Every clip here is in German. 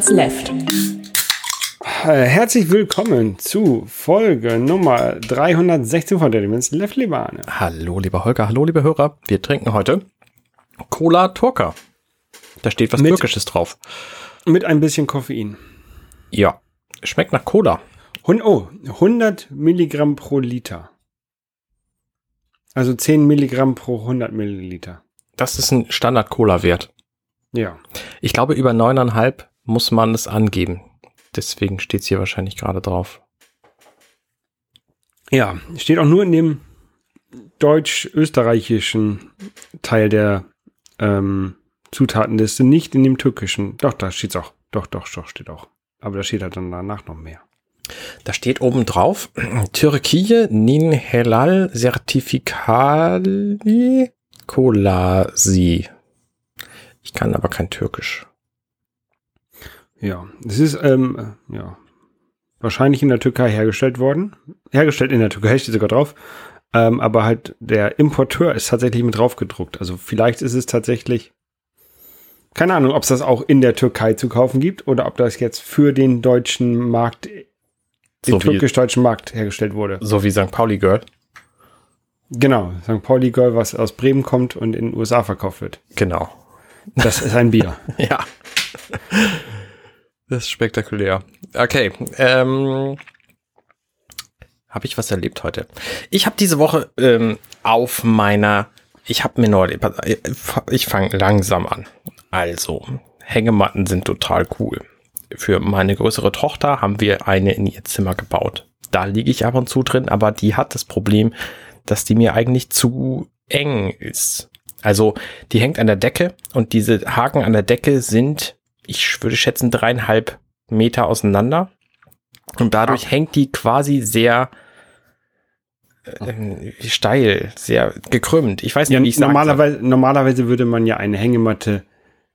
Daniels Left. Äh, Herzlich willkommen zu Folge Nummer 316 von Daniels Left, Libane. Hallo, lieber Holger, hallo, liebe Hörer. Wir trinken heute Cola Turca. Da steht was Mit- Türkisches drauf. Mit ein bisschen Koffein. Ja, schmeckt nach Cola. Hun oh, 100 Milligramm pro Liter. Also 10 Milligramm pro 100 Milliliter. Das ist ein Standard-Cola-Wert. Ja. Ich glaube, über 9,5 muss man es angeben. Deswegen steht es hier wahrscheinlich gerade drauf. Ja, steht auch nur in dem deutsch-österreichischen Teil der ähm, Zutatenliste, nicht in dem türkischen. Doch, da steht's auch. Doch, doch, doch, steht auch. Aber da steht halt dann danach noch mehr. Da steht oben drauf, Türkei Nin Helal Zertifikali Kolasi. Ich kann aber kein Türkisch. Ja, es ist ähm, äh, ja wahrscheinlich in der Türkei hergestellt worden. Hergestellt in der Türkei steht sogar drauf. Ähm, aber halt der Importeur ist tatsächlich mit drauf gedruckt. Also vielleicht ist es tatsächlich keine Ahnung, ob es das auch in der Türkei zu kaufen gibt oder ob das jetzt für den deutschen Markt, den So türkisch-deutschen Markt hergestellt wurde. So wie St. Pauli Girl. Genau, St. Pauli Girl, was aus Bremen kommt und in den USA verkauft wird. Genau. Das ist ein Bier. Ja. Das ist spektakulär. Okay. Ähm, habe ich was erlebt heute? Ich habe diese Woche ähm, auf meiner, ich habe mir neulich, ich fange langsam an. Also, Hängematten sind total cool. Für meine größere Tochter haben wir eine in ihr Zimmer gebaut. Da liege ich ab und zu drin, aber die hat das Problem, dass die mir eigentlich zu eng ist. Also die hängt an der Decke und diese Haken an der Decke sind, ich würde schätzen, dreieinhalb Meter auseinander. Und dadurch hängt die quasi sehr äh, steil, sehr gekrümmt. Ich weiß nicht, Ja, wie ich normalerweise, normalerweise würde man ja eine Hängematte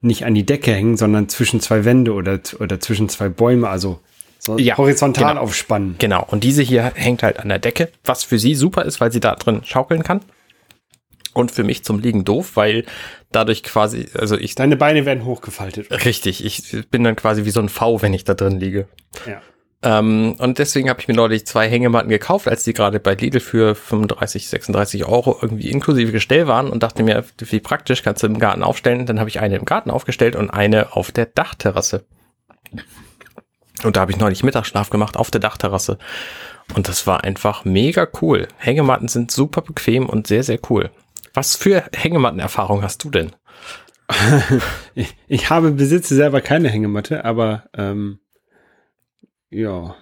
nicht an die Decke hängen, sondern zwischen zwei Wände oder, oder zwischen zwei Bäume, also so Ja, horizontal genau. aufspannen. Genau, und diese hier hängt halt an der Decke, was für sie super ist, weil sie da drin schaukeln kann. Und für mich zum Liegen doof, weil dadurch quasi, also ich, Deine Beine werden hochgefaltet. richtig, ich bin dann quasi wie so ein V, wenn ich da drin liege. Ja. Ähm, und deswegen habe ich mir neulich zwei Hängematten gekauft, als die gerade bei Lidl für 35, 36 Euro irgendwie inklusive Gestell waren und dachte mir, wie praktisch, kannst du im Garten aufstellen. Dann habe ich eine im Garten aufgestellt und eine auf der Dachterrasse. Und da habe ich neulich Mittagsschlaf gemacht auf der Dachterrasse. Und das war einfach mega cool. Hängematten sind super bequem und sehr, sehr cool. Was für Hängemattenerfahrung hast du denn? Ich, ich habe besitze selber keine Hängematte, aber ähm, ja,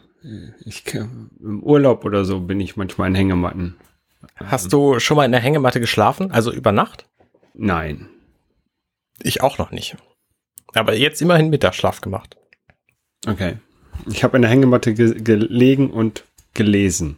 ich im Urlaub oder so bin ich manchmal in Hängematten. Hast du schon mal in der Hängematte geschlafen? Also über Nacht? Nein. Ich auch noch nicht. Aber jetzt immerhin Mittagsschlaf gemacht. Okay. Ich habe in der Hängematte ge gelegen und gelesen.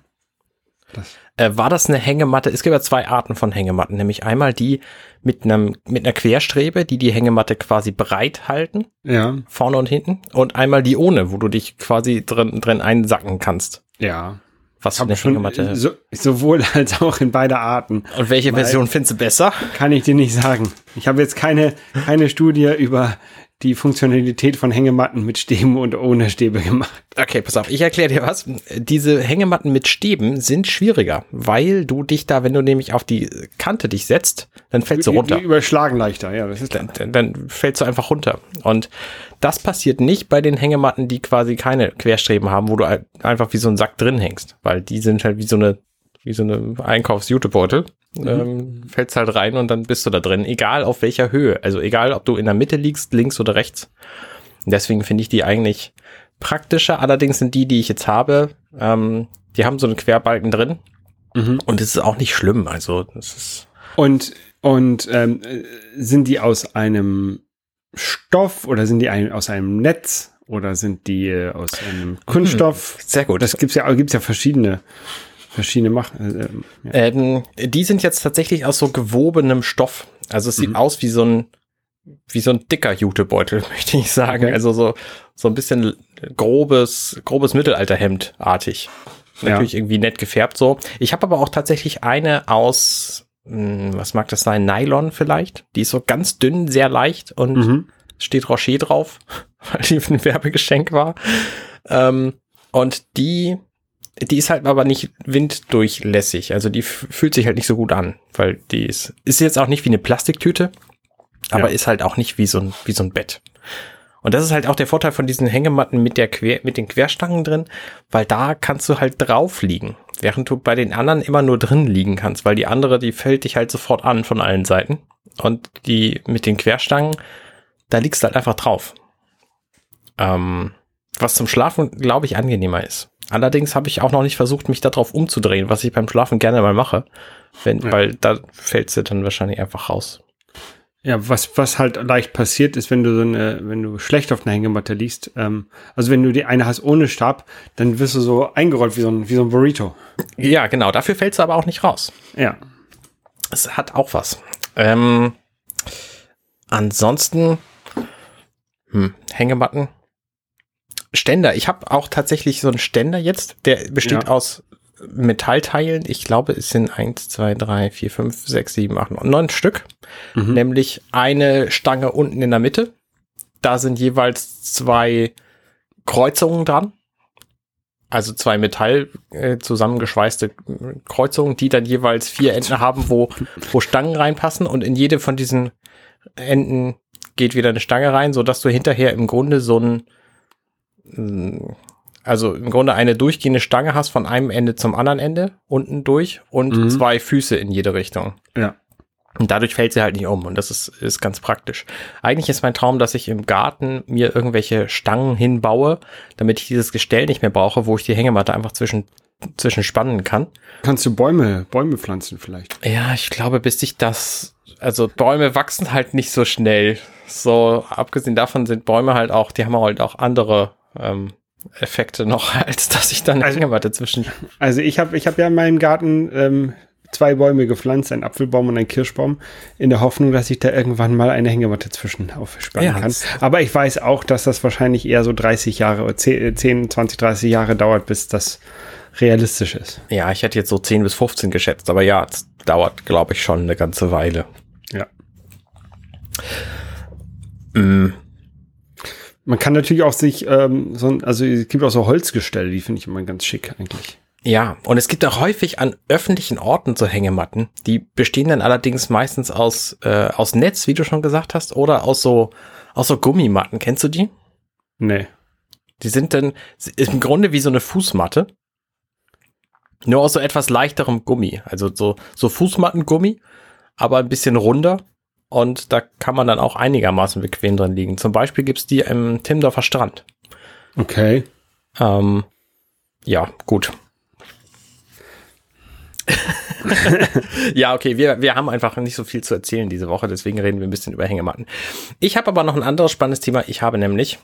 Das, Äh, war das eine Hängematte? Es gibt ja zwei Arten von Hängematten, nämlich einmal die mit einem mit einer Querstrebe, die die Hängematte quasi breit halten, ja, vorne und hinten, und einmal die ohne, wo du dich quasi drin drin einsacken kannst. ja. Was für eine Hängematte? so, sowohl als auch in beide Arten. und welche Version findest du besser? Kann ich dir nicht sagen. Ich habe jetzt keine, keine Studie über die Funktionalität von Hängematten mit Stäben und ohne Stäbe gemacht. Okay, pass auf, ich erkläre dir was. Diese Hängematten mit Stäben sind schwieriger, weil du dich da, wenn du nämlich auf die Kante dich setzt, dann fällst du runter. Die überschlagen leichter, ja, das ist klar. dann, dann fällst du einfach runter. Und das passiert nicht bei den Hängematten, die quasi keine Querstreben haben, wo du ein- einfach wie so ein Sack drin hängst, weil die sind halt wie so eine, wie so eine Einkaufsjutebeutel. Ähm, fällst halt rein und dann bist du da drin, egal auf welcher Höhe. Also egal, ob du in der Mitte liegst, links oder rechts. Und deswegen finde ich die eigentlich praktischer. Allerdings sind die, die ich jetzt habe, ähm, die haben so einen Querbalken drin. Mhm. Und es ist auch nicht schlimm. Also, das ist, Und, und ähm, äh, sind die aus einem Stoff oder sind die ein, aus einem Netz oder sind die äh, aus einem Kunststoff? sehr gut. Das gibt's ja, gibt's ja verschiedene, verschiedene Mach. Äh, ähm, ja. Ähm, die sind jetzt tatsächlich aus so gewobenem Stoff. Also es sieht Mhm. aus wie so ein wie so ein dicker Jutebeutel, möchte ich sagen. Okay. Also so so ein bisschen grobes grobes Mittelalterhemd artig. Ja. Natürlich irgendwie nett gefärbt so. Ich habe aber auch tatsächlich eine aus mh, was mag das sein? Nylon vielleicht? Die ist so ganz dünn, sehr leicht und Mhm. steht Rocher drauf. weil die ein Werbegeschenk war. Ähm, und die, die ist halt aber nicht winddurchlässig. Also die fühlt sich halt nicht so gut an, weil die ist, ist jetzt auch nicht wie eine Plastiktüte, aber ja. ist halt auch nicht wie so ein, wie so ein Bett. Und das ist halt auch der Vorteil von diesen Hängematten mit der Quer, mit den Querstangen drin, weil da kannst du halt drauf liegen, während du bei den anderen immer nur drin liegen kannst, weil die andere, die fällt dich halt sofort an von allen Seiten. Und die mit den Querstangen, da liegst du halt einfach drauf. Ähm, was zum Schlafen, glaube ich, angenehmer ist. Allerdings habe ich auch noch nicht versucht, mich darauf umzudrehen, was ich beim Schlafen gerne mal mache, wenn, ja. weil da fällt sie dann wahrscheinlich einfach raus. Ja, was, was halt leicht passiert ist, wenn du so eine, wenn du schlecht auf einer Hängematte liegst, ähm, also wenn du die eine hast ohne Stab, dann wirst du so eingerollt wie so ein, wie so ein Burrito. Ja, genau, dafür fällst du aber auch nicht raus. Ja. Es hat auch was. Ähm, ansonsten, hm, Hängematten. Ständer. Ich habe auch tatsächlich so einen Ständer jetzt, der besteht ja. aus Metallteilen. Ich glaube, es sind eins, zwei, drei, vier, fünf, sechs, sieben, acht, neun Stück. Mhm. Nämlich eine Stange unten in der Mitte. Da sind jeweils zwei Kreuzungen dran. Also zwei Metall äh, zusammengeschweißte Kreuzungen, die dann jeweils vier Enden haben, wo, wo Stangen reinpassen. Und in jede von diesen Enden geht wieder eine Stange rein, so dass du hinterher im Grunde so ein also im Grunde eine durchgehende Stange hast von einem Ende zum anderen Ende, unten durch und mhm. zwei Füße in jede Richtung. Ja. Und dadurch fällt sie halt nicht um und das ist, ist ganz praktisch. Eigentlich ist mein Traum, dass ich im Garten mir irgendwelche Stangen hinbaue, damit ich dieses Gestell nicht mehr brauche, wo ich die Hängematte einfach zwischen, zwischen spannen kann. Kannst du Bäume, Bäume pflanzen vielleicht? Ja, ich glaube, bis ich das, also Bäume wachsen halt nicht so schnell. So, abgesehen davon sind Bäume halt auch, die haben halt auch andere ähm, Effekte noch, als dass ich dann also, Hängematte zwischen. Also ich habe ich hab ja in meinem Garten ähm, zwei Bäume gepflanzt, einen Apfelbaum und einen Kirschbaum, in der Hoffnung, dass ich da irgendwann mal eine Hängematte zwischen aufspannen ja, kann. Aber ich weiß auch, dass das wahrscheinlich eher so 30 Jahre, 10, 20, 30 Jahre dauert, bis das realistisch ist. Ja, ich hätte jetzt so 10 bis 15 geschätzt, aber ja, es dauert, glaube ich, schon eine ganze Weile. Ja. Mm. Man kann natürlich auch sich ähm, so, also es gibt auch so Holzgestelle, die finde ich immer ganz schick eigentlich. Ja, und es gibt auch häufig an öffentlichen Orten so Hängematten. Die bestehen dann allerdings meistens aus, äh, aus Netz, wie du schon gesagt hast, oder aus so, aus so Gummimatten. Kennst du die? Nee. Die sind dann im Grunde wie so eine Fußmatte. Nur aus so etwas leichterem Gummi. Also so, so Fußmattengummi, aber ein bisschen runder und da kann man dann auch einigermaßen bequem drin liegen. Zum Beispiel gibt's die im Timdorfer Strand. Okay. Ähm, ja, gut. ja, okay, wir, wir haben einfach nicht so viel zu erzählen diese Woche, deswegen reden wir ein bisschen über Hängematten. Ich habe aber noch ein anderes spannendes Thema. Ich habe nämlich,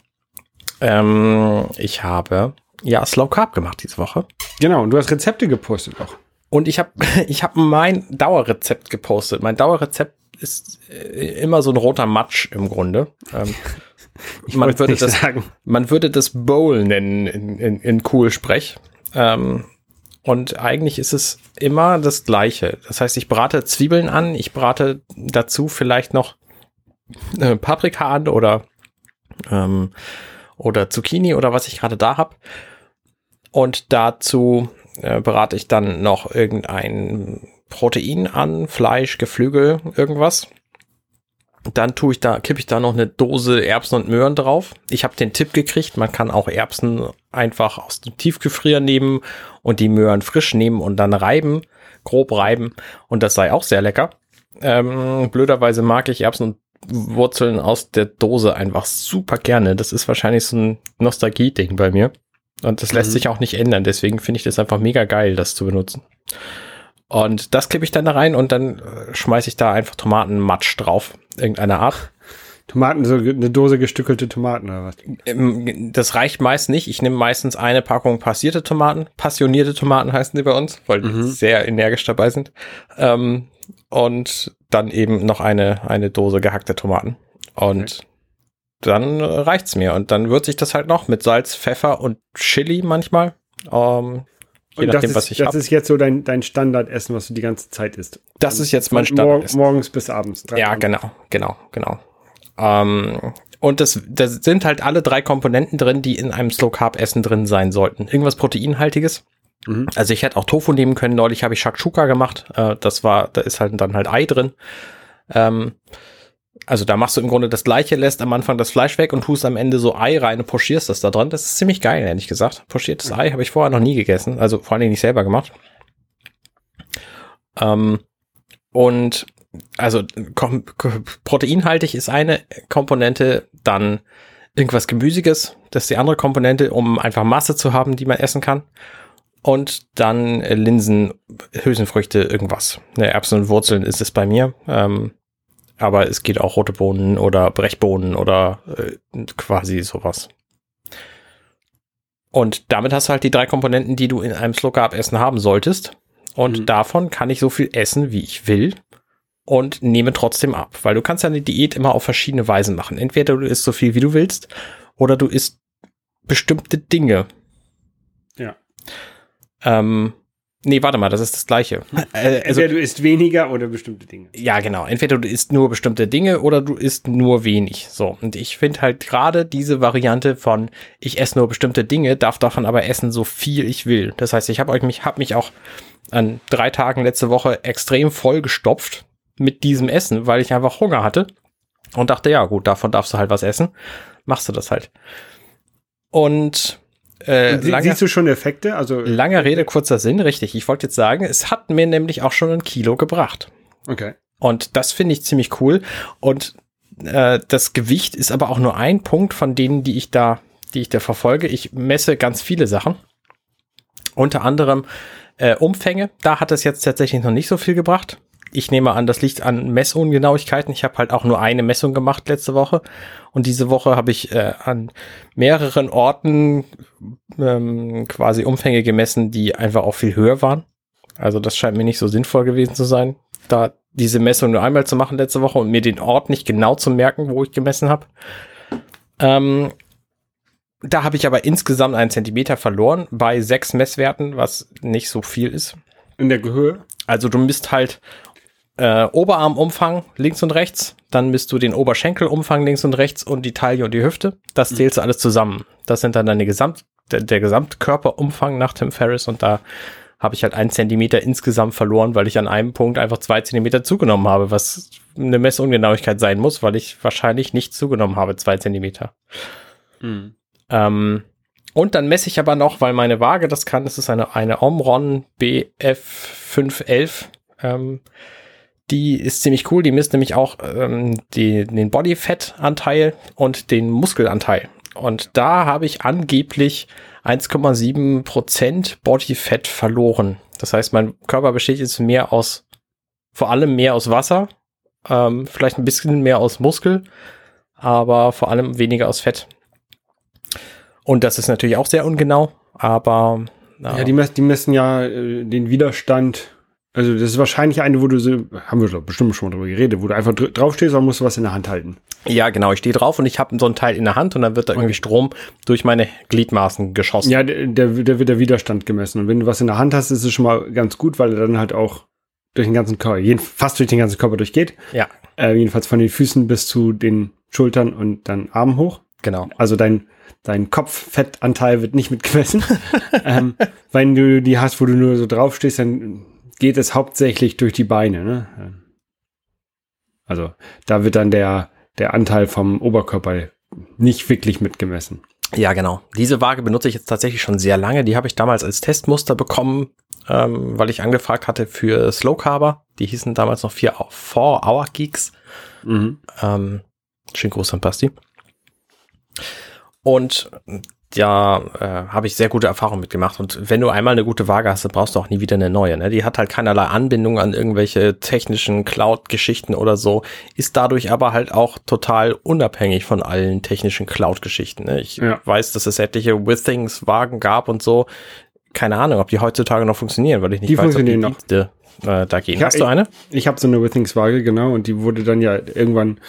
ähm, ich habe ja Slow Carb gemacht diese Woche. Genau, und du hast Rezepte gepostet auch. Und ich habe ich hab mein Dauerrezept gepostet. Mein Dauerrezept ist äh, immer so ein roter Matsch im Grunde. Ähm, man, würde das, sagen. man würde das Bowl nennen in, in, in cool Sprech. Ähm, und eigentlich ist es immer das Gleiche. Das heißt, ich brate Zwiebeln an, ich brate dazu vielleicht noch äh, Paprika an oder, ähm, oder Zucchini oder was ich gerade da habe. Und dazu äh, berate ich dann noch irgendein Protein an, Fleisch, Geflügel, irgendwas. Dann tue ich da, kippe ich da noch eine Dose Erbsen und Möhren drauf. Ich habe den Tipp gekriegt, man kann auch Erbsen einfach aus dem Tiefgefrier nehmen und die Möhren frisch nehmen und dann reiben, grob reiben. Und das sei auch sehr lecker. Ähm, blöderweise mag ich Erbsen und Wurzeln aus der Dose einfach super gerne. Das ist wahrscheinlich so ein Nostalgie-Ding bei mir. Und das lässt mhm. sich auch nicht ändern. Deswegen finde ich das einfach mega geil, das zu benutzen. Und das kippe ich dann da rein und dann äh, schmeiße ich da einfach Tomatenmatsch drauf. Irgendeiner Art. Tomaten, so eine Dose gestückelte Tomaten oder was? Ähm, das reicht meist nicht. Ich nehme meistens eine Packung passierte Tomaten. Passionierte Tomaten heißen die bei uns, weil mhm. die sehr energisch dabei sind. Ähm, und dann eben noch eine, eine Dose gehackte Tomaten. Und okay. dann reicht's mir. Und dann würze ich das halt noch mit Salz, Pfeffer und Chili manchmal. Ähm, Je nachdem, ist, was ich Das hab. ist jetzt so dein, dein Standardessen, was du die ganze Zeit isst. Das ist jetzt mein Standardessen. Morgens bis abends. Ja, genau, genau, genau. Ähm, und das, das sind halt alle drei Komponenten drin, die in einem Slow Carb Essen drin sein sollten. Irgendwas Proteinhaltiges. Mhm. Also ich hätte auch Tofu nehmen können. Neulich habe ich Shakshuka gemacht. Äh, das war, da ist halt dann halt Ei drin. Ähm, also da machst du im Grunde das gleiche, lässt am Anfang das Fleisch weg und tust am Ende so Ei rein und pochierst das da dran. Das ist ziemlich geil, ehrlich gesagt. Pochiertes Ei habe ich vorher noch nie gegessen. Also vor allen Dingen nicht selber gemacht. Ähm, und also proteinhaltig ist eine Komponente, dann irgendwas Gemüsiges, das ist die andere Komponente, um einfach Masse zu haben, die man essen kann. Und dann Linsen, Hülsenfrüchte, irgendwas. Ne, Erbsen und Wurzeln ist es bei mir. Ähm, aber es geht auch rote Bohnen oder Brechbohnen oder äh, quasi sowas. Und damit hast du halt die drei Komponenten, die du in einem Slow Carb Essen haben solltest. Und mhm. davon kann ich so viel essen, wie ich will und nehme trotzdem ab, weil du kannst ja eine Diät immer auf verschiedene Weisen machen. Entweder du isst so viel, wie du willst, oder du isst bestimmte Dinge. Ja. Ähm, nee, warte mal, das ist das Gleiche. Äh, also, Entweder du isst weniger oder bestimmte Dinge. Ja, genau. Entweder du isst nur bestimmte Dinge oder du isst nur wenig. So. Und ich finde halt gerade diese Variante von ich esse nur bestimmte Dinge, darf davon aber essen, so viel ich will. Das heißt, ich habe mich, hab mich auch an drei Tagen letzte Woche extrem voll gestopft mit diesem Essen, weil ich einfach Hunger hatte und dachte, ja gut, davon darfst du halt was essen. Machst du das halt. Und äh, Sie, lange, siehst du schon Effekte? Also lange Rede, kurzer Sinn, richtig. Ich wollte jetzt sagen, es hat mir nämlich auch schon ein Kilo gebracht. Okay. Und das finde ich ziemlich cool. Und äh, das Gewicht ist aber auch nur ein Punkt von denen, die ich da, die ich da verfolge. Ich messe ganz viele Sachen. Unter anderem äh, Umfänge. Da hat es jetzt tatsächlich noch nicht so viel gebracht ich nehme an, das liegt an Messungenauigkeiten. Ich habe halt auch nur eine Messung gemacht letzte Woche. Und diese Woche habe ich äh, an mehreren Orten ähm, quasi Umfänge gemessen, die einfach auch viel höher waren. Also das scheint mir nicht so sinnvoll gewesen zu sein, da diese Messung nur einmal zu machen letzte Woche und mir den Ort nicht genau zu merken, wo ich gemessen habe. Ähm, da habe ich aber insgesamt einen Zentimeter verloren bei sechs Messwerten, was nicht so viel ist. In der Höhe? Also du misst halt äh, Oberarmumfang links und rechts, dann misst du den Oberschenkelumfang links und rechts und die Taille und die Hüfte. Das mhm. zählst du alles zusammen. Das sind dann deine Gesamt, der, der Gesamtkörperumfang nach Tim Ferriss und da habe ich halt einen Zentimeter insgesamt verloren, weil ich an einem Punkt einfach zwei Zentimeter zugenommen habe, was eine Messungenauigkeit sein muss, weil ich wahrscheinlich nicht zugenommen habe, zwei Zentimeter. Mhm. Ähm, und dann messe ich aber noch, weil meine Waage das kann, das ist eine, eine Omron BF511. Ähm, die ist ziemlich cool. Die misst nämlich auch ähm, die, den Bodyfat-Anteil und den Muskelanteil. Und da habe ich angeblich 1,7 Prozent Bodyfat verloren. Das heißt, mein Körper besteht jetzt mehr aus, vor allem mehr aus Wasser, ähm, vielleicht ein bisschen mehr aus Muskel, aber vor allem weniger aus Fett. Und das ist natürlich auch sehr ungenau, aber. Äh, ja, die, mess die messen ja äh, den Widerstand also das ist wahrscheinlich eine, wo du so, haben wir doch bestimmt schon mal drüber geredet, wo du einfach draufstehst und musst du was in der Hand halten. Ja, genau. Ich stehe drauf und ich habe so ein Teil in der Hand und dann wird da irgendwie Strom durch meine Gliedmaßen geschossen. Ja, der, der wird der Widerstand gemessen. Und wenn du was in der Hand hast, ist es schon mal ganz gut, weil er dann halt auch durch den ganzen Körper, jeden, fast durch den ganzen Körper durchgeht. Ja. Äh, jedenfalls von den Füßen bis zu den Schultern und dann Armen hoch. Genau. Also dein, dein Kopffettanteil wird nicht mitgemessen. ähm, wenn du die hast, wo du nur so draufstehst, dann geht es hauptsächlich durch die Beine. Ne? Also da wird dann der, der Anteil vom Oberkörper nicht wirklich mitgemessen. Ja, genau. Diese Waage benutze ich jetzt tatsächlich schon sehr lange. Die habe ich damals als Testmuster bekommen, ähm, weil ich angefragt hatte für Slow Carber. Die hießen damals noch 4 Hour Geeks. Mhm. Ähm, schön groß an Basti. Und ja, äh, habe ich sehr gute Erfahrungen mitgemacht. Und wenn du einmal eine gute Waage hast, dann brauchst du auch nie wieder eine neue. Ne? Die hat halt keinerlei Anbindung an irgendwelche technischen Cloud-Geschichten oder so, ist dadurch aber halt auch total unabhängig von allen technischen Cloud-Geschichten. Ne? Ich ja. weiß, dass es etliche Withings-Wagen gab und so. Keine Ahnung, ob die heutzutage noch funktionieren, weil ich nicht die weiß, ob die noch. Dienste äh, da gehen. Ja, Hast du eine? Ich, ich habe so eine Withings-Waage, genau, und die wurde dann ja irgendwann,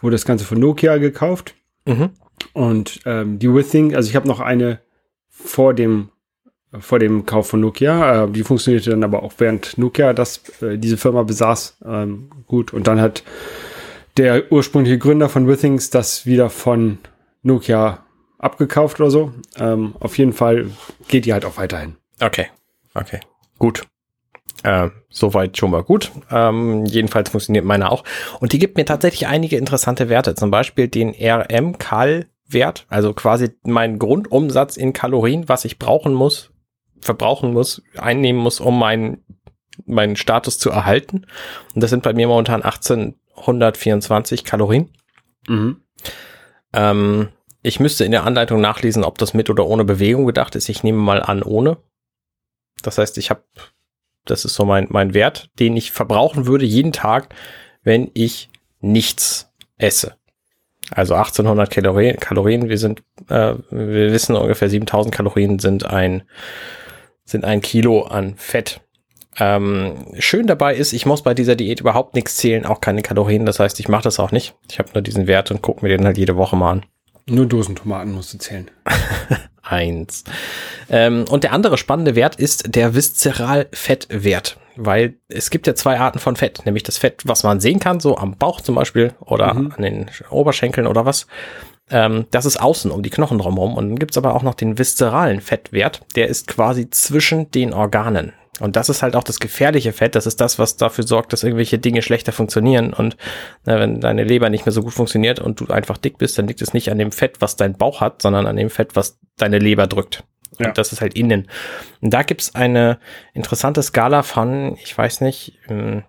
wurde das Ganze von Nokia gekauft. Mhm. Und ähm, die Withing, also ich habe noch eine vor dem vor dem Kauf von Nokia. Äh, die funktionierte dann aber auch während Nokia das äh, diese Firma besaß ähm, gut. Und dann hat der ursprüngliche Gründer von Withings das wieder von Nokia abgekauft oder so. Ähm, auf jeden Fall geht die halt auch weiterhin. Okay, okay, gut. Äh, soweit schon mal gut. Ähm, jedenfalls funktioniert meine auch. Und die gibt mir tatsächlich einige interessante Werte. Zum Beispiel den RM-Kal-Wert, also quasi mein Grundumsatz in Kalorien, was ich brauchen muss, verbrauchen muss, einnehmen muss, um meinen meinen Status zu erhalten. Und das sind bei mir momentan 1824 Kalorien. Mhm. Ähm, ich müsste in der Anleitung nachlesen, ob das mit oder ohne Bewegung gedacht ist. Ich nehme mal an, ohne. Das heißt, ich habe, das ist so mein, mein Wert, den ich verbrauchen würde jeden Tag, wenn ich nichts esse. Also 1800 Kalorien, Kalorien wir sind, äh, wir wissen ungefähr 7000 Kalorien sind ein, sind ein Kilo an Fett. Ähm, schön dabei ist, ich muss bei dieser Diät überhaupt nichts zählen, auch keine Kalorien. Das heißt, ich mache das auch nicht. Ich habe nur diesen Wert und gucke mir den halt jede Woche mal an. Nur Dosentomaten musst du zählen. Eins. Ähm, und der andere spannende Wert ist der Viszeralfettwert, weil es gibt ja zwei Arten von Fett, nämlich das Fett, was man sehen kann, so am Bauch zum Beispiel oder mhm. an den Oberschenkeln oder was. Ähm, das ist außen um die Knochen drumherum. Und dann gibt's aber auch noch den viszeralen Fettwert, der ist quasi zwischen den Organen. Und das ist halt auch das gefährliche Fett. Das ist das, was dafür sorgt, dass irgendwelche Dinge schlechter funktionieren. Und na, wenn deine Leber nicht mehr so gut funktioniert und du einfach dick bist, dann liegt es nicht an dem Fett, was dein Bauch hat, sondern an dem Fett, was deine Leber drückt. Ja. Und das ist halt innen. Und da gibt's eine interessante Skala von, ich weiß nicht, ähm,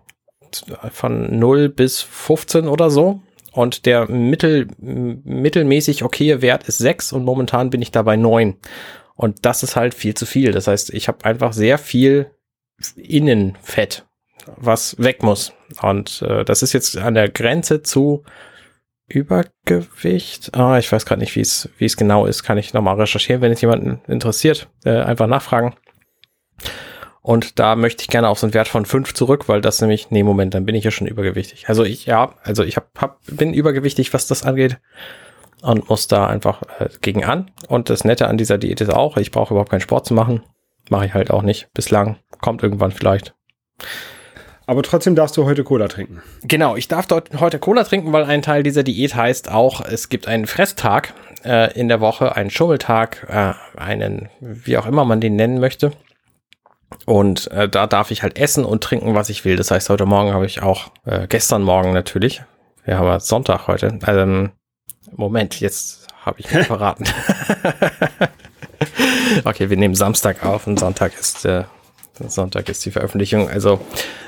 von 0 bis 15 oder so. Und der mittel, mittelmäßig okaye Wert ist 6 und momentan bin ich dabei 9. Und das ist halt viel zu viel. Das heißt, ich habe einfach sehr viel Innenfett, was weg muss. Und äh, das ist jetzt an der Grenze zu Übergewicht. Ah, ich weiß gerade nicht, wie es wie es genau ist. Kann ich nochmal recherchieren, wenn es jemanden interessiert. Äh, einfach nachfragen. Und da möchte ich gerne auf so einen Wert von fünf zurück, weil das nämlich, nee, Moment, dann bin ich ja schon übergewichtig. Also ich, ja, also ich hab, hab, bin übergewichtig, was das angeht. Und muss da einfach äh, gegen an. Und das Nette an dieser Diät ist auch, ich brauche überhaupt keinen Sport zu machen. Mache ich halt auch nicht bislang. Kommt irgendwann vielleicht. Aber trotzdem darfst du heute Cola trinken. Genau, ich darf dort heute Cola trinken, weil ein Teil dieser Diät heißt auch, es gibt einen Fresstag äh, in der Woche, einen Schummeltag, äh, einen, wie auch immer man den nennen möchte. Und äh, da darf ich halt essen und trinken, was ich will. Das heißt, heute Morgen habe ich auch, äh, gestern Morgen natürlich, wir haben Sonntag heute, ähm, Moment, jetzt habe ich mich verraten. okay, wir nehmen Samstag auf und Sonntag ist äh, Sonntag ist die Veröffentlichung. Also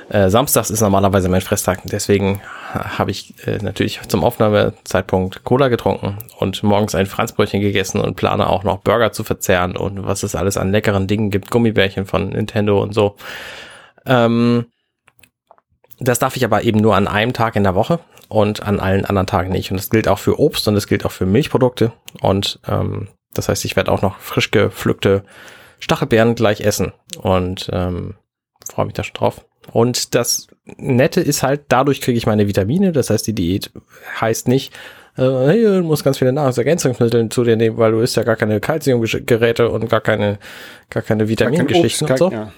äh, Samstags ist normalerweise mein Fresstag. Deswegen habe ich äh, natürlich zum Aufnahmezeitpunkt Cola getrunken und morgens ein Franzbrötchen gegessen und plane auch noch Burger zu verzehren und was es alles an leckeren Dingen gibt. Gummibärchen von Nintendo und so. Ähm, das darf ich aber eben nur an einem Tag in der Woche und an allen anderen Tagen nicht. Und das gilt auch für Obst und das gilt auch für Milchprodukte. Und ähm, das heißt, ich werde auch noch frisch gepflückte Stachelbeeren gleich essen. Und ähm, freue mich da schon drauf. Und das Nette ist halt, dadurch kriege ich meine Vitamine. Das heißt, die Diät heißt nicht, äh, hey, du musst ganz viele Nahrungsergänzungsmittel zu dir nehmen, weil du isst ja gar keine Kalziumgeräte und gar keine, gar keine Vitamingeschichten und so. Ja.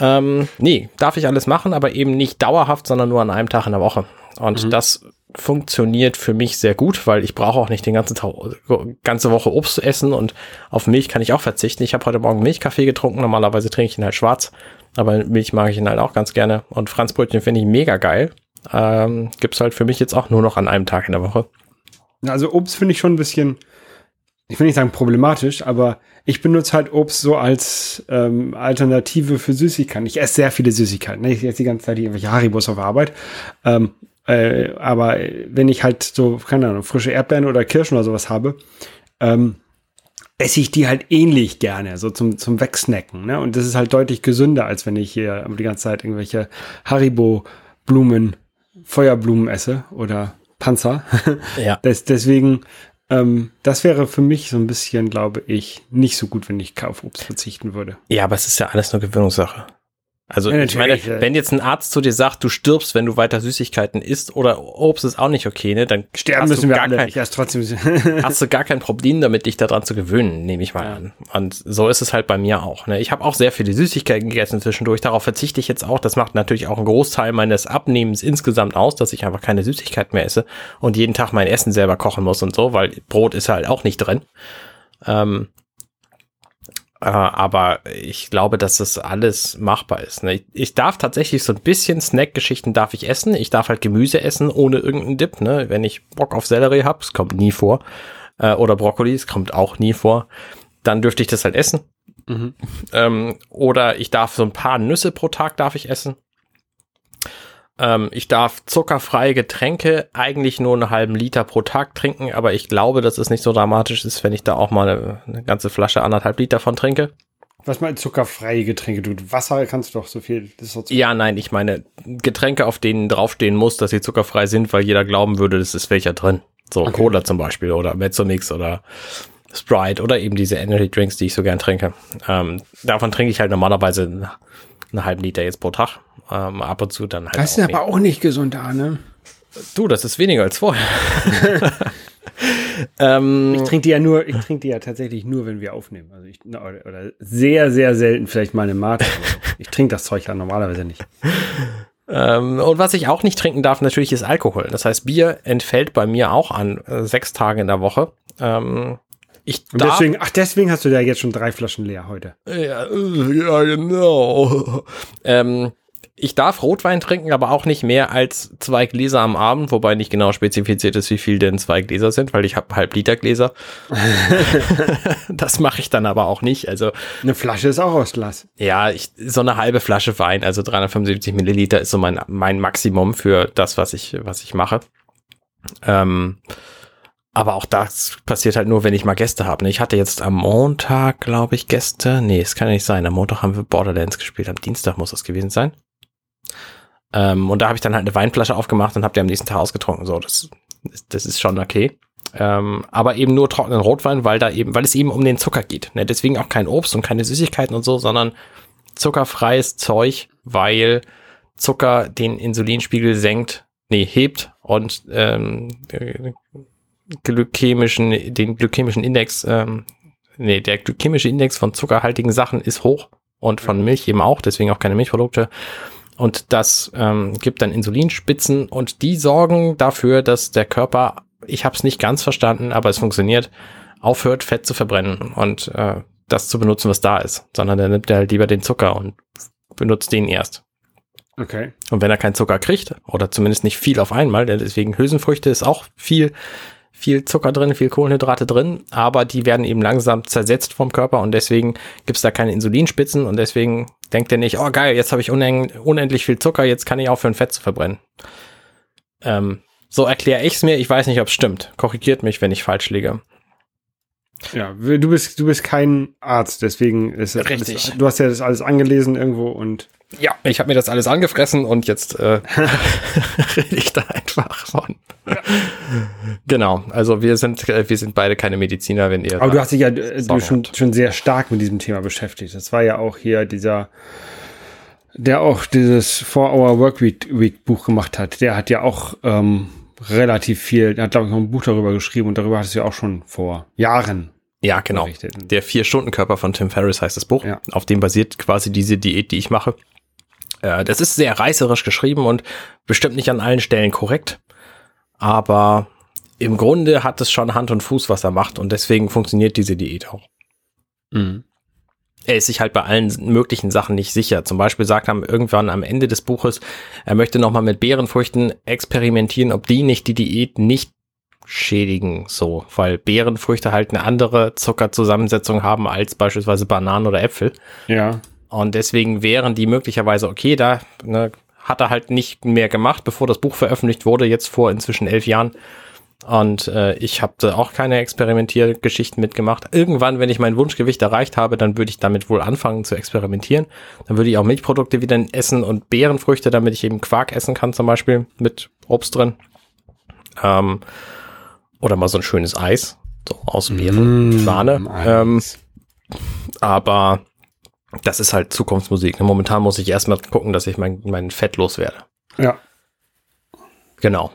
Ähm, nee, darf ich alles machen, aber eben nicht dauerhaft, sondern nur an einem Tag in der Woche. Und mhm. das funktioniert für mich sehr gut, weil ich brauche auch nicht den ganzen Tag, ganze Woche Obst zu essen und auf Milch kann ich auch verzichten. Ich habe heute Morgen Milchkaffee getrunken, normalerweise trinke ich ihn halt schwarz, aber Milch mag ich ihn halt auch ganz gerne und Franzbrötchen finde ich mega geil. Ähm, gibt's halt für mich jetzt auch nur noch an einem Tag in der Woche. Also Obst finde ich schon ein bisschen, ich will nicht sagen problematisch, aber ich benutze halt Obst so als ähm, Alternative für Süßigkeiten. Ich esse sehr viele Süßigkeiten. Ne? Ich esse die ganze Zeit irgendwelche Haribos auf Arbeit. Ähm, äh, aber wenn ich halt so, keine Ahnung, frische Erdbeeren oder Kirschen oder sowas habe, ähm, esse ich die halt ähnlich gerne, so zum, zum Wegsnacken. Ne? Und das ist halt deutlich gesünder, als wenn ich hier die ganze Zeit irgendwelche Haribo-Blumen, Feuerblumen esse oder Panzer. Ja. das, deswegen, ähm, das wäre für mich so ein bisschen, glaube ich, nicht so gut, wenn ich auf Obst verzichten würde. Ja, aber es ist ja alles nur Gewöhnungssache. Also Ja, ich meine, wenn jetzt ein Arzt zu dir sagt, du stirbst, wenn du weiter Süßigkeiten isst oder Obst ist auch nicht okay, ne? Dann Sterben müssen wir gar alle. kein, Ich erst trotzdem. hast du gar kein Problem damit, dich daran zu gewöhnen, nehme ich mal Ja. an. Und so ist es halt bei mir auch. Ne? Ich habe auch sehr viele Süßigkeiten gegessen zwischendurch. Darauf verzichte ich jetzt auch. Das macht natürlich auch einen Großteil meines Abnehmens insgesamt aus, dass ich einfach keine Süßigkeit mehr esse und jeden Tag mein Essen selber kochen muss und so, weil Brot ist halt auch nicht drin. Ähm, äh, aber ich glaube, dass das alles machbar ist. Ne? Ich, ich darf tatsächlich so ein bisschen Snack-Geschichten darf ich essen. Ich darf halt Gemüse essen ohne irgendeinen Dip. Ne? Wenn ich Bock auf Sellerie habe, es kommt nie vor. Äh, oder Brokkoli, es kommt auch nie vor. Dann dürfte ich das halt essen. Mhm. Ähm, oder ich darf so ein paar Nüsse pro Tag darf ich essen. Ähm, ich darf zuckerfreie Getränke eigentlich nur einen halben Liter pro Tag trinken, aber ich glaube, dass es nicht so dramatisch ist, wenn ich da auch mal eine, eine ganze Flasche anderthalb Liter von trinke. Was mal zuckerfreie Getränke? Du Wasser kannst du doch so viel. Das ist doch Ja, nein, ich meine Getränke, auf denen draufstehen muss, dass sie zuckerfrei sind, weil jeder glauben würde, das ist welcher drin. So Okay. Cola zum Beispiel oder Mezzomix oder Sprite oder eben diese Energy Drinks, die ich so gern trinke. Ähm, davon trinke ich halt normalerweise einen halben Liter jetzt pro Tag. Ähm, ab und zu dann halt Das auch ist aber auch nicht gesund, Arne. Du, das ist weniger als vorher. ähm, Ich trinke die ja nur, ich trinke die ja tatsächlich nur, wenn wir aufnehmen. Also ich, na, oder, oder sehr, sehr selten vielleicht mal eine Mate. ich trinke das Zeug ja normalerweise nicht. ähm, und was ich auch nicht trinken darf, natürlich ist Alkohol. Das heißt, Bier entfällt bei mir auch an äh, sechs Tagen in der Woche. Ähm, ich Und darf, deswegen, ach, deswegen hast du ja jetzt schon drei Flaschen leer heute. Ja, äh, ja genau. ähm, ich darf Rotwein trinken, aber auch nicht mehr als zwei Gläser am Abend, wobei nicht genau spezifiziert ist, wie viel denn zwei Gläser sind, weil ich habe halb Liter Gläser. das mache ich dann aber auch nicht. Also Eine Flasche ist auch aus Glas. ja, ich, so eine halbe Flasche Wein, also 375 Milliliter ist so mein, mein Maximum für das, was ich, was ich mache. Ähm, aber auch das passiert halt nur, wenn ich mal Gäste habe. ne? Ich hatte jetzt am Montag, glaube ich, Gäste. Nee, es kann ja nicht sein. Am Montag haben wir Borderlands gespielt. Am Dienstag muss das gewesen sein. Ähm, und da habe ich dann halt eine Weinflasche aufgemacht und habe die am nächsten Tag ausgetrunken. So, das, das ist schon okay. Ähm, aber eben nur trockenen Rotwein, weil da eben, weil es eben um den Zucker geht. Ne? Deswegen auch kein Obst und keine Süßigkeiten und so, sondern zuckerfreies Zeug, weil Zucker den Insulinspiegel senkt, nee, hebt und ähm, äh, glykämischen, den glykämischen Index, ähm, nee, der glykämische Index von zuckerhaltigen Sachen ist hoch und von Milch eben auch, deswegen auch keine Milchprodukte. Und das ähm, gibt dann Insulinspitzen und die sorgen dafür, dass der Körper, ich habe es nicht ganz verstanden, aber es funktioniert, aufhört, Fett zu verbrennen und äh, das zu benutzen, was da ist, sondern der nimmt halt lieber den Zucker und benutzt den erst. Okay. Und wenn er keinen Zucker kriegt, oder zumindest nicht viel auf einmal, denn deswegen Hülsenfrüchte ist auch viel, viel Zucker drin, viel Kohlenhydrate drin, aber die werden eben langsam zersetzt vom Körper und deswegen gibt's da keine Insulinspitzen und deswegen denkt er nicht, oh geil, jetzt habe ich unend unendlich viel Zucker, jetzt kann ich aufhören, Fett zu verbrennen. Ähm, so erkläre ich's mir, ich weiß nicht, ob's stimmt. Korrigiert mich, wenn ich falsch liege. Ja, du bist, du bist kein Arzt, deswegen ist es Richtig. alles- du hast ja das alles angelesen irgendwo und Ja, ich habe mir das alles angefressen und jetzt äh, rede ich da einfach von. Genau, also wir sind äh, wir sind beide keine Mediziner, wenn ihr aber du hast dich ja äh, du schon, schon sehr stark mit diesem Thema beschäftigt. Das war ja auch hier dieser, der auch dieses Four Hour Workweek Week Buch gemacht hat. Der hat ja auch ähm, relativ viel, der hat glaube ich noch ein Buch darüber geschrieben und darüber hattest du ja auch schon vor Jahren Ja, genau. berichtet. Der Vier-Stunden-Körper von Tim Ferriss heißt das Buch. Ja. Auf dem basiert quasi diese Diät, die ich mache. Äh, das ist sehr reißerisch geschrieben und bestimmt nicht an allen Stellen korrekt. Aber im Grunde hat es schon Hand und Fuß, was er macht. Und deswegen funktioniert diese Diät auch. Mhm. Er ist sich halt bei allen möglichen Sachen nicht sicher. Zum Beispiel sagt er irgendwann am Ende des Buches, er möchte nochmal mit Beerenfrüchten experimentieren, ob die nicht die Diät nicht schädigen, so, weil Beerenfrüchte halt eine andere Zuckerzusammensetzung haben als beispielsweise Bananen oder Äpfel. Ja. Und deswegen wären die möglicherweise okay, da ne, hat er halt nicht mehr gemacht, bevor das Buch veröffentlicht wurde, jetzt vor inzwischen elf Jahren. Und äh, ich habe da auch keine Experimentiergeschichten mitgemacht. Irgendwann, wenn ich mein Wunschgewicht erreicht habe, dann würde ich damit wohl anfangen zu experimentieren. Dann würde ich auch Milchprodukte wieder essen und Beerenfrüchte, damit ich eben Quark essen kann, zum Beispiel mit Obst drin. Ähm, oder mal so ein schönes Eis, so aus Beeren, Mm, Sahne. Ähm, aber das ist halt Zukunftsmusik. Momentan muss ich erstmal gucken, dass ich mein, mein Fett loswerde. Ja. Genau.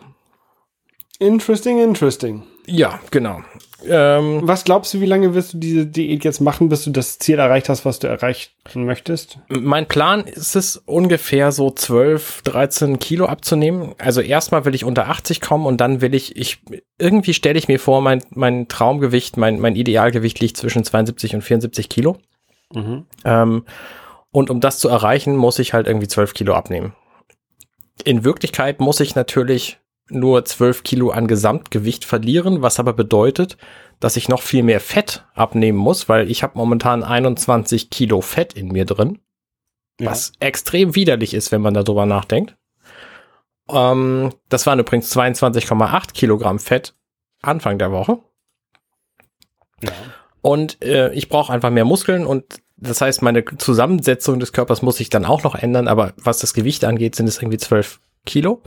Interesting, interesting. Ja, genau. Ähm, Was glaubst du, wie lange wirst du diese Diät jetzt machen, bis du das Ziel erreicht hast, was du erreichen möchtest? mein Plan ist es, ungefähr so 12, 13 Kilo abzunehmen. Also erstmal will ich unter 80 kommen und dann will ich, ich irgendwie stelle ich mir vor, mein, mein Traumgewicht, mein, mein Idealgewicht liegt zwischen 72 und 74 Kilo. Mhm. Ähm, und um das zu erreichen, muss ich halt irgendwie 12 Kilo abnehmen. In Wirklichkeit muss ich natürlich nur 12 Kilo an Gesamtgewicht verlieren, was aber bedeutet, dass ich noch viel mehr Fett abnehmen muss, weil ich habe momentan 21 Kilo Fett in mir drin, Ja. was extrem widerlich ist, wenn man darüber nachdenkt. Ähm, das waren übrigens 22,8 Kilogramm Fett Anfang der Woche. Ja. Und äh, ich brauche einfach mehr Muskeln und das heißt, meine Zusammensetzung des Körpers muss sich dann auch noch ändern, aber was das Gewicht angeht, sind es irgendwie 12 Kilo.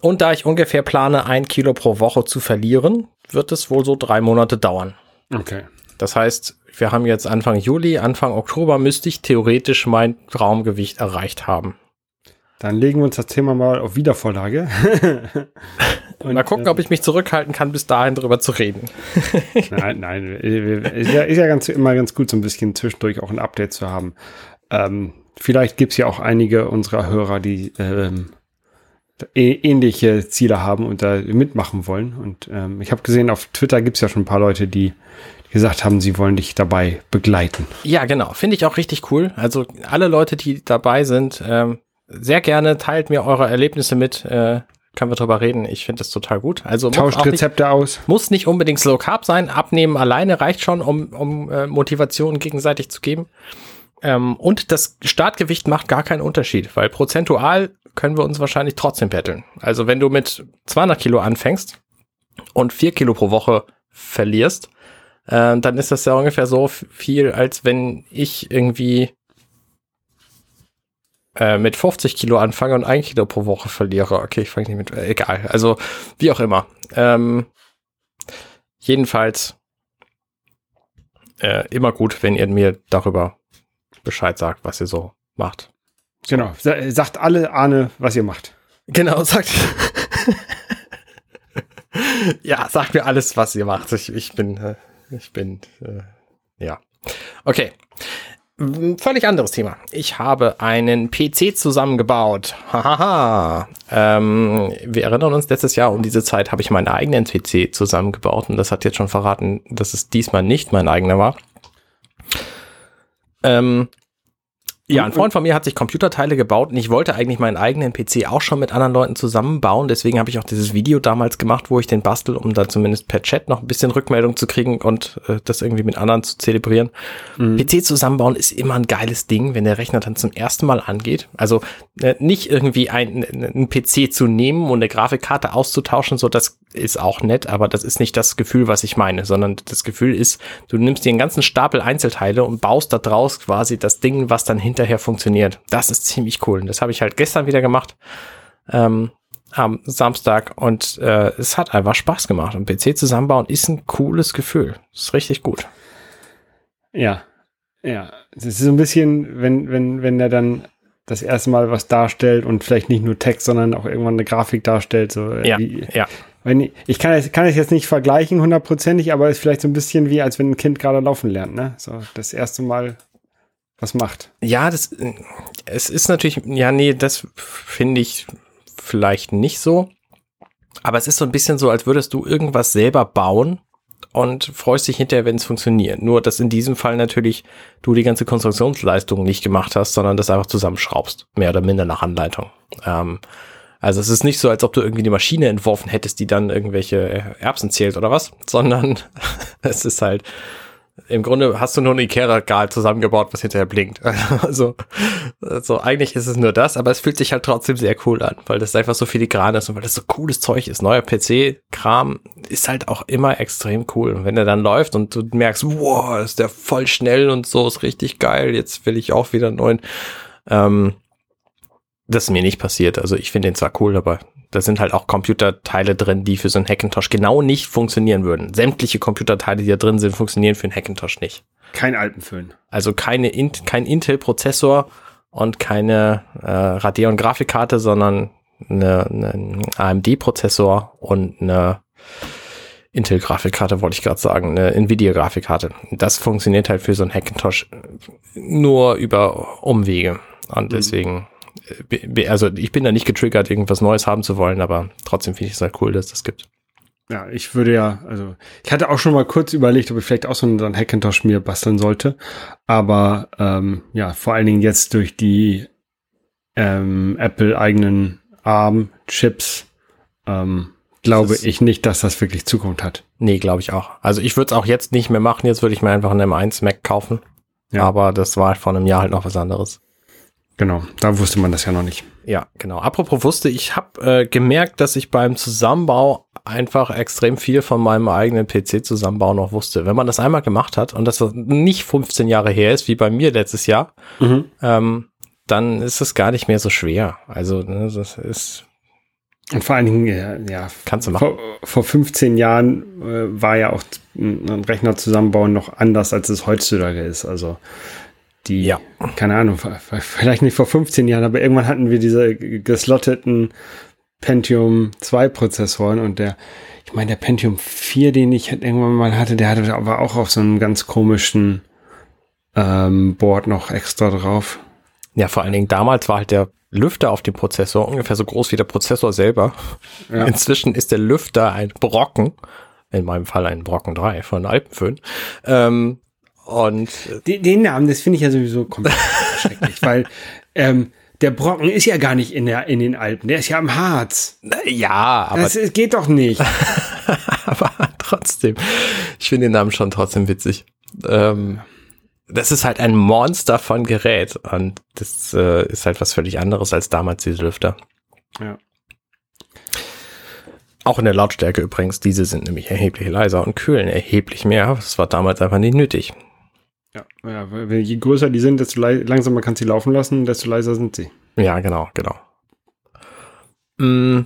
Und da ich ungefähr plane, ein Kilo pro Woche zu verlieren, wird es wohl so drei Monate dauern. Okay. Das heißt, wir haben jetzt Anfang Juli, Anfang Oktober müsste ich theoretisch mein Traumgewicht erreicht haben. Dann legen wir uns das Thema mal auf Wiedervorlage. Und, Mal gucken, ob ich mich zurückhalten kann, bis dahin drüber zu reden. Nein, nein. Ist ja, ist ja ganz, immer ganz gut, so ein bisschen zwischendurch auch ein Update zu haben. Ähm, vielleicht gibt es ja auch einige unserer Hörer, die ähm, ä- ähnliche Ziele haben und da mitmachen wollen. Und ähm, ich habe gesehen, auf Twitter gibt es ja schon ein paar Leute, die gesagt haben, sie wollen dich dabei begleiten. Ja, genau. Finde ich auch richtig cool. Also alle Leute, die dabei sind, ähm, sehr gerne teilt mir eure Erlebnisse mit. Äh, können wir drüber reden. Ich finde das total gut. Also muss Tauscht auch nicht, Rezepte aus. muss nicht unbedingt Slow Carb sein. Abnehmen alleine reicht schon, um, um äh, Motivation gegenseitig zu geben. Ähm, und das Startgewicht macht gar keinen Unterschied, weil prozentual können wir uns wahrscheinlich trotzdem betteln. Also wenn du mit 200 Kilo anfängst und 4 Kilo pro Woche verlierst, äh, dann ist das ja ungefähr so viel, als wenn ich irgendwie äh, mit 50 Kilo anfange und ein Kilo pro Woche verliere. Okay, ich fange nicht mit, äh, egal. Also wie auch immer. Ähm, jedenfalls äh, immer gut, wenn ihr mir darüber Bescheid sagt, was ihr so macht. Genau. Sa- Sagt alle Ahne, was ihr macht. Genau, sagt. ja, sagt mir alles, was ihr macht. Ich, ich bin, äh, ich bin, äh, ja. Okay. Mm, Völlig anderes Thema. Ich habe einen PC zusammengebaut. Hahaha. ähm, wir erinnern uns, letztes Jahr um diese Zeit habe ich meinen eigenen PC zusammengebaut und das hat jetzt schon verraten, dass es diesmal nicht mein eigener war. Ähm, ja, ein Freund von mir hat sich Computerteile gebaut und ich wollte eigentlich meinen eigenen PC auch schon mit anderen Leuten zusammenbauen. Deswegen habe ich auch dieses Video damals gemacht, wo ich den bastel, um da zumindest per Chat noch ein bisschen Rückmeldung zu kriegen und äh, das irgendwie mit anderen zu zelebrieren. PC zusammenbauen ist immer ein geiles Ding, wenn der Rechner dann zum ersten Mal angeht. Also äh, nicht irgendwie ein, ein PC zu nehmen und eine Grafikkarte auszutauschen, so das ist auch nett, aber das ist nicht das Gefühl, was ich meine, sondern das Gefühl ist, du nimmst dir einen ganzen Stapel Einzelteile und baust da draus quasi das Ding, was dann hinterher funktioniert. Das ist ziemlich cool. Und das habe ich halt gestern wieder gemacht. Ähm, am Samstag und äh, es hat einfach Spaß gemacht. Und PC zusammenbauen ist ein cooles Gefühl. Ist richtig gut. Ja, ja. Es ist so ein bisschen, wenn, wenn, wenn er dann das erste Mal was darstellt und vielleicht nicht nur Text, sondern auch irgendwann eine Grafik darstellt. So, äh, Ja, wie, ja. wenn ich, ich kann es kann es jetzt nicht vergleichen hundertprozentig, aber es ist vielleicht so ein bisschen wie, als wenn ein Kind gerade laufen lernt, ne? So das erste Mal was macht. Ja, das, äh, es ist natürlich, ja, nee, das finde ich vielleicht nicht so. Aber es ist so ein bisschen so, als würdest du irgendwas selber bauen und freust dich hinterher, wenn es funktioniert. Nur, dass in diesem Fall natürlich du die ganze Konstruktionsleistung nicht gemacht hast, sondern das einfach zusammenschraubst. Mehr oder minder nach Anleitung. Ähm, also es ist nicht so, als ob du irgendwie eine Maschine entworfen hättest, die dann irgendwelche Erbsen zählt oder was, sondern es ist halt, im Grunde hast du nur ein Ikea-Regal zusammengebaut, was hinterher blinkt. Also, also eigentlich ist es nur das, aber es fühlt sich halt trotzdem sehr cool an, weil das einfach so filigran ist und weil das so cooles Zeug ist. Neuer PC-Kram ist halt auch immer extrem cool. Und wenn der dann läuft und du merkst, wow, ist der voll schnell und so, ist richtig geil, jetzt will ich auch wieder einen neuen. Ähm, Das ist mir nicht passiert. Also ich finde den zwar cool, aber da sind halt auch Computerteile drin, die für so einen Hackintosh genau nicht funktionieren würden. Sämtliche Computerteile, die da drin sind, funktionieren für einen Hackintosh nicht. Kein Alpenföhn. Also keine kein Intel-Prozessor und keine äh, Radeon-Grafikkarte, sondern eine, eine AMD-Prozessor und eine Intel-Grafikkarte, wollte ich gerade sagen, eine Nvidia-Grafikkarte. Das funktioniert halt für so einen Hackintosh nur über Umwege. Und mhm. deswegen, also ich bin da nicht getriggert, irgendwas Neues haben zu wollen, aber trotzdem finde ich es halt cool, dass das gibt. Ja, ich würde ja, also ich hatte auch schon mal kurz überlegt, ob ich vielleicht auch so einen, Hackintosh mir basteln sollte. Aber ähm, ja, vor allen Dingen jetzt durch die ähm, Apple-eigenen ARM-Chips ähm, glaube das ich nicht, dass das wirklich Zukunft hat. Nee, glaube ich auch. Also ich würde es auch jetzt nicht mehr machen. Jetzt würde ich mir einfach einen M1 Mac kaufen. Ja. Aber das war vor einem Jahr halt noch was anderes. Genau, da wusste man das ja noch nicht. Ja, genau. Apropos wusste, ich habe äh, gemerkt, dass ich beim Zusammenbau einfach extrem viel von meinem eigenen PC-Zusammenbau noch wusste. Wenn man das einmal gemacht hat und das nicht 15 Jahre her ist, wie bei mir letztes Jahr, mhm. ähm, dann ist es gar nicht mehr so schwer. Also ne, das ist und vor allen Dingen, ja, ja kannst du machen. Vor, vor 15 Jahren äh, war ja auch ein Rechner zusammenbauen noch anders, als es heutzutage ist. Also die, ja. keine Ahnung, vielleicht nicht vor 15 Jahren, aber irgendwann hatten wir diese geslotteten Pentium 2 Prozessoren und der, ich meine, der Pentium 4, den ich irgendwann mal hatte, der hatte aber auch auf so einem ganz komischen ähm, Board noch extra drauf. Ja, vor allen Dingen damals war halt der Lüfter auf dem Prozessor ungefähr so groß wie der Prozessor selber. Ja. Inzwischen ist der Lüfter ein Brocken, in meinem Fall ein Brocken 3 von Alpenföhn. Ähm, und den, den Namen, das finde ich ja sowieso komplett schrecklich, weil ähm, der Brocken ist ja gar nicht in, der, in den Alpen, der ist ja am Harz. Ja, aber. Das geht doch nicht. aber trotzdem, ich finde den Namen schon trotzdem witzig. Ähm, das ist halt ein Monster von Gerät und das äh, ist halt was völlig anderes als damals diese Lüfter. Ja. Auch in der Lautstärke übrigens, diese sind nämlich erheblich leiser und kühlen erheblich mehr. Das war damals einfach nicht nötig. Ja, ja weil je größer die sind, desto langsamer kannst du sie laufen lassen, desto leiser sind sie. Ja, genau, genau. Mm,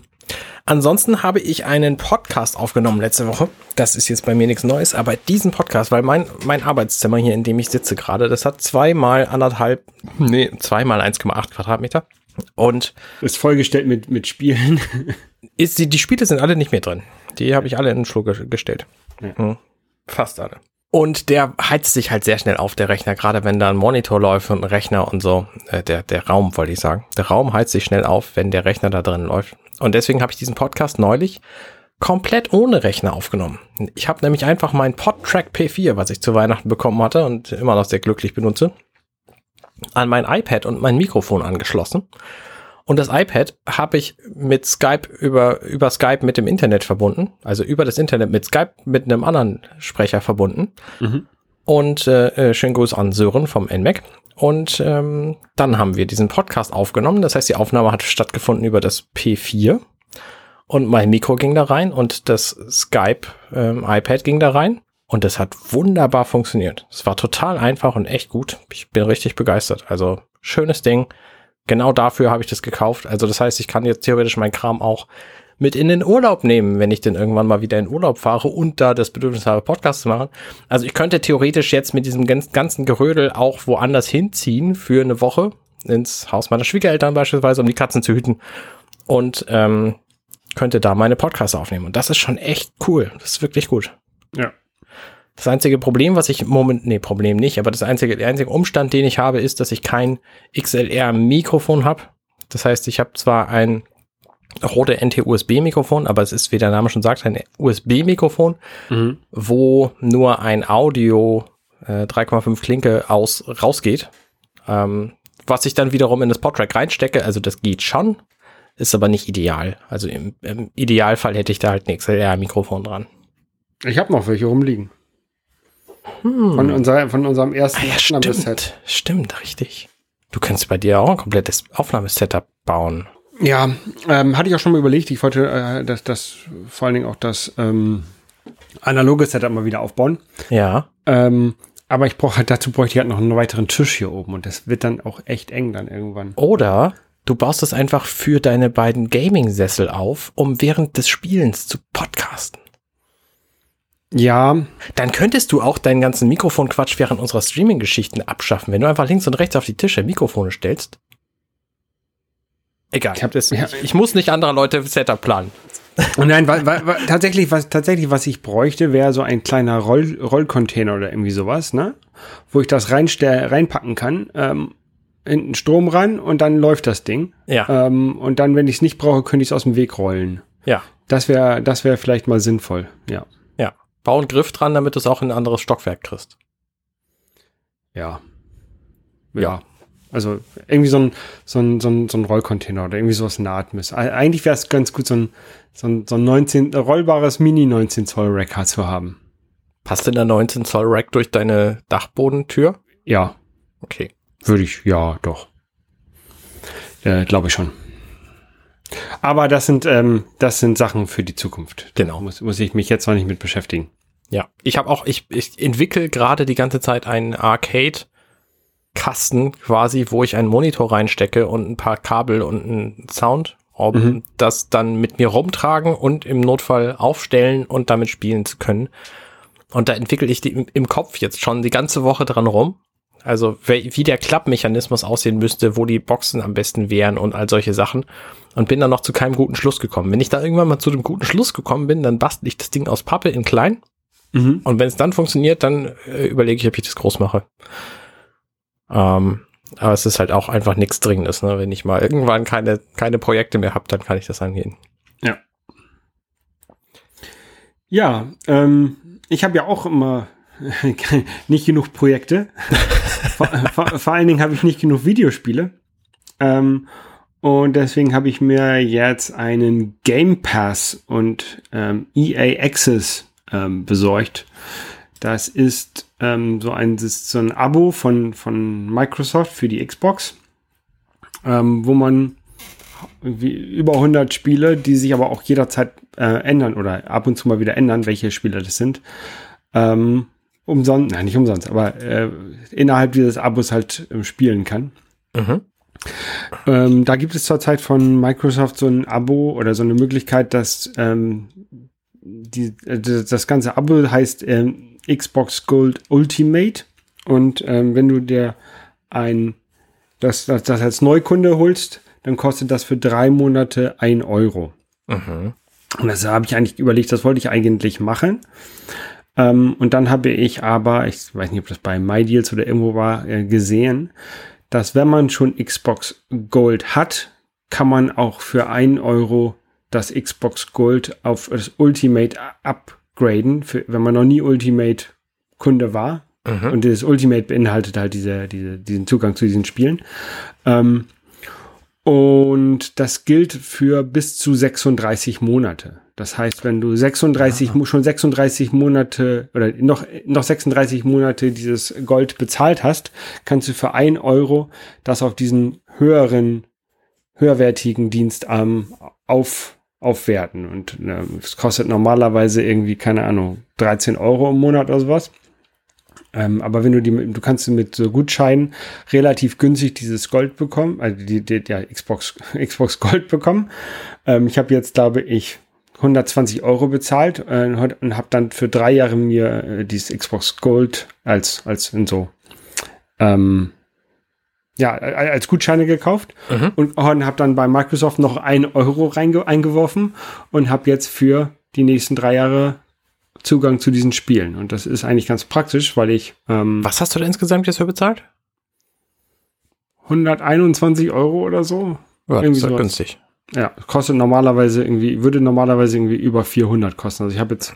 Ansonsten habe ich einen Podcast aufgenommen letzte Woche. Das ist jetzt bei mir nichts Neues, aber diesen Podcast, weil mein, mein Arbeitszimmer hier, in dem ich sitze gerade, das hat zweimal anderthalb, nee, zweimal 1,8 Quadratmeter. Und ist vollgestellt mit, mit Spielen. Ist die, die Spiele sind alle nicht mehr drin. Die habe ich alle in den Schluck gestellt. Ja. Hm. Fast alle. Und der heizt sich halt sehr schnell auf, der Rechner, gerade wenn da ein Monitor läuft und ein Rechner und so. Äh, der, der Raum, wollte ich sagen. Der Raum heizt sich schnell auf, wenn der Rechner da drin läuft. Und deswegen habe ich diesen Podcast neulich komplett ohne Rechner aufgenommen. Ich habe nämlich einfach mein PodTrack P4, was ich zu Weihnachten bekommen hatte und immer noch sehr glücklich benutze, an mein iPad und mein Mikrofon angeschlossen. Und das iPad habe ich mit Skype über, über Skype mit dem Internet verbunden, also über das Internet mit Skype mit einem anderen Sprecher verbunden. Mhm. Und äh, äh schönen Gruß an Sören vom NMAC. Und ähm, dann haben wir diesen Podcast aufgenommen. Das heißt, die Aufnahme hat stattgefunden über das P4. Und mein Mikro ging da rein und das Skype ähm, iPad ging da rein. Und das hat wunderbar funktioniert. Es war total einfach und echt gut. Ich bin richtig begeistert. Also schönes Ding. Genau dafür habe ich das gekauft. Also das heißt, ich kann jetzt theoretisch meinen Kram auch mit in den Urlaub nehmen, wenn ich denn irgendwann mal wieder in Urlaub fahre und da das Bedürfnis habe, Podcast zu machen. Also ich könnte theoretisch jetzt mit diesem ganzen Gerödel auch woanders hinziehen für eine Woche ins Haus meiner Schwiegereltern beispielsweise, um die Katzen zu hüten und ähm, könnte da meine Podcasts aufnehmen. Und das ist schon echt cool. Das ist wirklich gut. Ja. Das einzige Problem, was ich im Moment, nee, Problem nicht, aber das einzige, der einzige Umstand, den ich habe, ist, dass ich kein XLR-Mikrofon habe. Das heißt, ich habe zwar ein Rode NT-USB-Mikrofon, aber es ist, wie der Name schon sagt, ein USB-Mikrofon, mhm. wo nur ein Audio äh, 3,5 Klinke aus rausgeht. Ähm, was ich dann wiederum in das Podtrack reinstecke, also das geht schon, ist aber nicht ideal. Also im, im Idealfall hätte ich da halt ein XLR-Mikrofon dran. Ich habe noch welche rumliegen. Hm. Von, unser, von unserem ersten ah, ja, Aufnahmeset. Stimmt, stimmt, richtig. Du kannst bei dir auch ein komplettes Aufnahmesetup bauen. Ja, ähm, hatte ich auch schon mal überlegt. Ich wollte äh, das, das vor allen Dingen auch das ähm, analoge Setup mal wieder aufbauen. Ja. Ähm, aber ich brauche halt dazu bräuchte ich halt noch einen weiteren Tisch hier oben und das wird dann auch echt eng dann irgendwann. Oder Du baust es einfach für deine beiden Gaming-Sessel auf, um während des Spielens zu podcasten. Ja. Dann könntest du auch deinen ganzen Mikrofonquatsch während unserer Streaming-Geschichten abschaffen, wenn du einfach links und rechts auf die Tische Mikrofone stellst. Egal. Ich, das, ja. ich, ich muss nicht anderer Leute Setup planen. Und nein, wa, wa, wa, tatsächlich, was, tatsächlich, was ich bräuchte, wäre so ein kleiner Roll, Rollcontainer oder irgendwie sowas, ne? Wo ich das reinstell, reinpacken kann, ähm, hinten Strom ran und dann läuft das Ding. Ja. Ähm, und dann, wenn ich es nicht brauche, könnte ich es aus dem Weg rollen. Ja. Das wäre, das wäre vielleicht mal sinnvoll, ja. Bau einen Griff dran, damit du es auch in ein anderes Stockwerk kriegst. Ja. Ja. ja. Also irgendwie so ein, so ein, so ein, so ein Rollcontainer oder irgendwie sowas Nahtmis. Eigentlich wäre es ganz gut, so ein, so ein, so ein 19, rollbares Mini 19 Zoll Rack zu haben. Passt denn der 19 Zoll Rack durch deine Dachbodentür? Ja. Okay. Würde ich, ja, doch. Äh, Glaube ich schon. Aber das sind, ähm, das sind Sachen für die Zukunft. Genau. Muss, muss ich mich jetzt noch nicht mit beschäftigen. Ja, ich habe auch, ich, ich entwickle gerade die ganze Zeit einen Arcade Kasten quasi, wo ich einen Monitor reinstecke und ein paar Kabel und einen Sound, um mhm. das dann mit mir rumtragen und im Notfall aufstellen und damit spielen zu können. Und da entwickle ich die im Kopf jetzt schon die ganze Woche dran rum. Also wie der Klappmechanismus aussehen müsste, wo die Boxen am besten wären und all solche Sachen. Und bin dann noch zu keinem guten Schluss gekommen. Wenn ich da irgendwann mal zu dem guten Schluss gekommen bin, dann bastel ich das Ding aus Pappe in klein. Mhm. Und wenn es dann funktioniert, dann äh, überlege ich, ob ich das groß mache. Ähm, aber es ist halt auch einfach nichts Dringendes. Ne? Wenn ich mal irgendwann keine, keine Projekte mehr habe, dann kann ich das angehen. Ja. Ja, ähm, ich habe ja auch immer nicht genug Projekte. vor, vor, vor, allen Dingen habe ich nicht genug Videospiele. Ähm, und deswegen habe ich mir jetzt einen Game Pass und ähm, EA Access ähm, besorgt. Das ist ähm, so ein, so ein Abo von, von Microsoft für die Xbox, ähm, wo man über 100 Spiele, die sich aber auch jederzeit äh, ändern oder ab und zu mal wieder ändern, welche Spiele das sind, ähm, umsonst, nein, nicht umsonst, aber äh, innerhalb dieses Abos halt äh, spielen kann. Mhm. Ähm, da gibt es zurzeit von Microsoft so ein Abo oder so eine Möglichkeit, dass ähm, die, äh, das ganze Abo heißt ähm, Xbox Gold Ultimate. Und ähm, wenn du dir ein das, das, das als Neukunde holst, dann kostet das für drei Monate ein Euro. Mhm. Und das habe ich eigentlich überlegt, das wollte ich eigentlich machen. Ähm, und dann habe ich aber, ich weiß nicht, ob das bei MyDeals oder irgendwo war, äh, gesehen, dass wenn man schon Xbox Gold hat, kann man auch für ein Euro das Xbox Gold auf das Ultimate upgraden, für, wenn man noch nie Ultimate-Kunde war. Mhm. Und das Ultimate beinhaltet halt diese, diese, diesen Zugang zu diesen Spielen. Ähm, und das gilt für bis zu 36 Monate. Das heißt, wenn du 36, Aha. schon 36 Monate oder noch, noch 36 Monate dieses Gold bezahlt hast, kannst du für ein Euro das auf diesen höheren, höherwertigen Dienst ähm, auf, aufwerten. Und ne, es kostet normalerweise irgendwie, keine Ahnung, 13 Euro im Monat oder sowas. Ähm, aber wenn du die, du kannst mit so Gutscheinen relativ günstig dieses Gold bekommen, also die, die, ja, Xbox, Xbox Gold bekommen. Ähm, ich habe jetzt, glaube ich, 120 Euro bezahlt äh, und habe dann für drei Jahre mir äh, dieses Xbox Gold als, als in so ähm, ja, als Gutscheine gekauft mhm. und, und habe dann bei Microsoft noch ein Euro reinge eingeworfen und habe jetzt für die nächsten drei Jahre Zugang zu diesen Spielen. Und das ist eigentlich ganz praktisch, weil ich. Ähm, Was hast du denn insgesamt jetzt für bezahlt? 121 Euro oder so. Ja, irgendwie das ist günstig. Ja, kostet normalerweise irgendwie, würde normalerweise irgendwie über 400 kosten. Also ich habe jetzt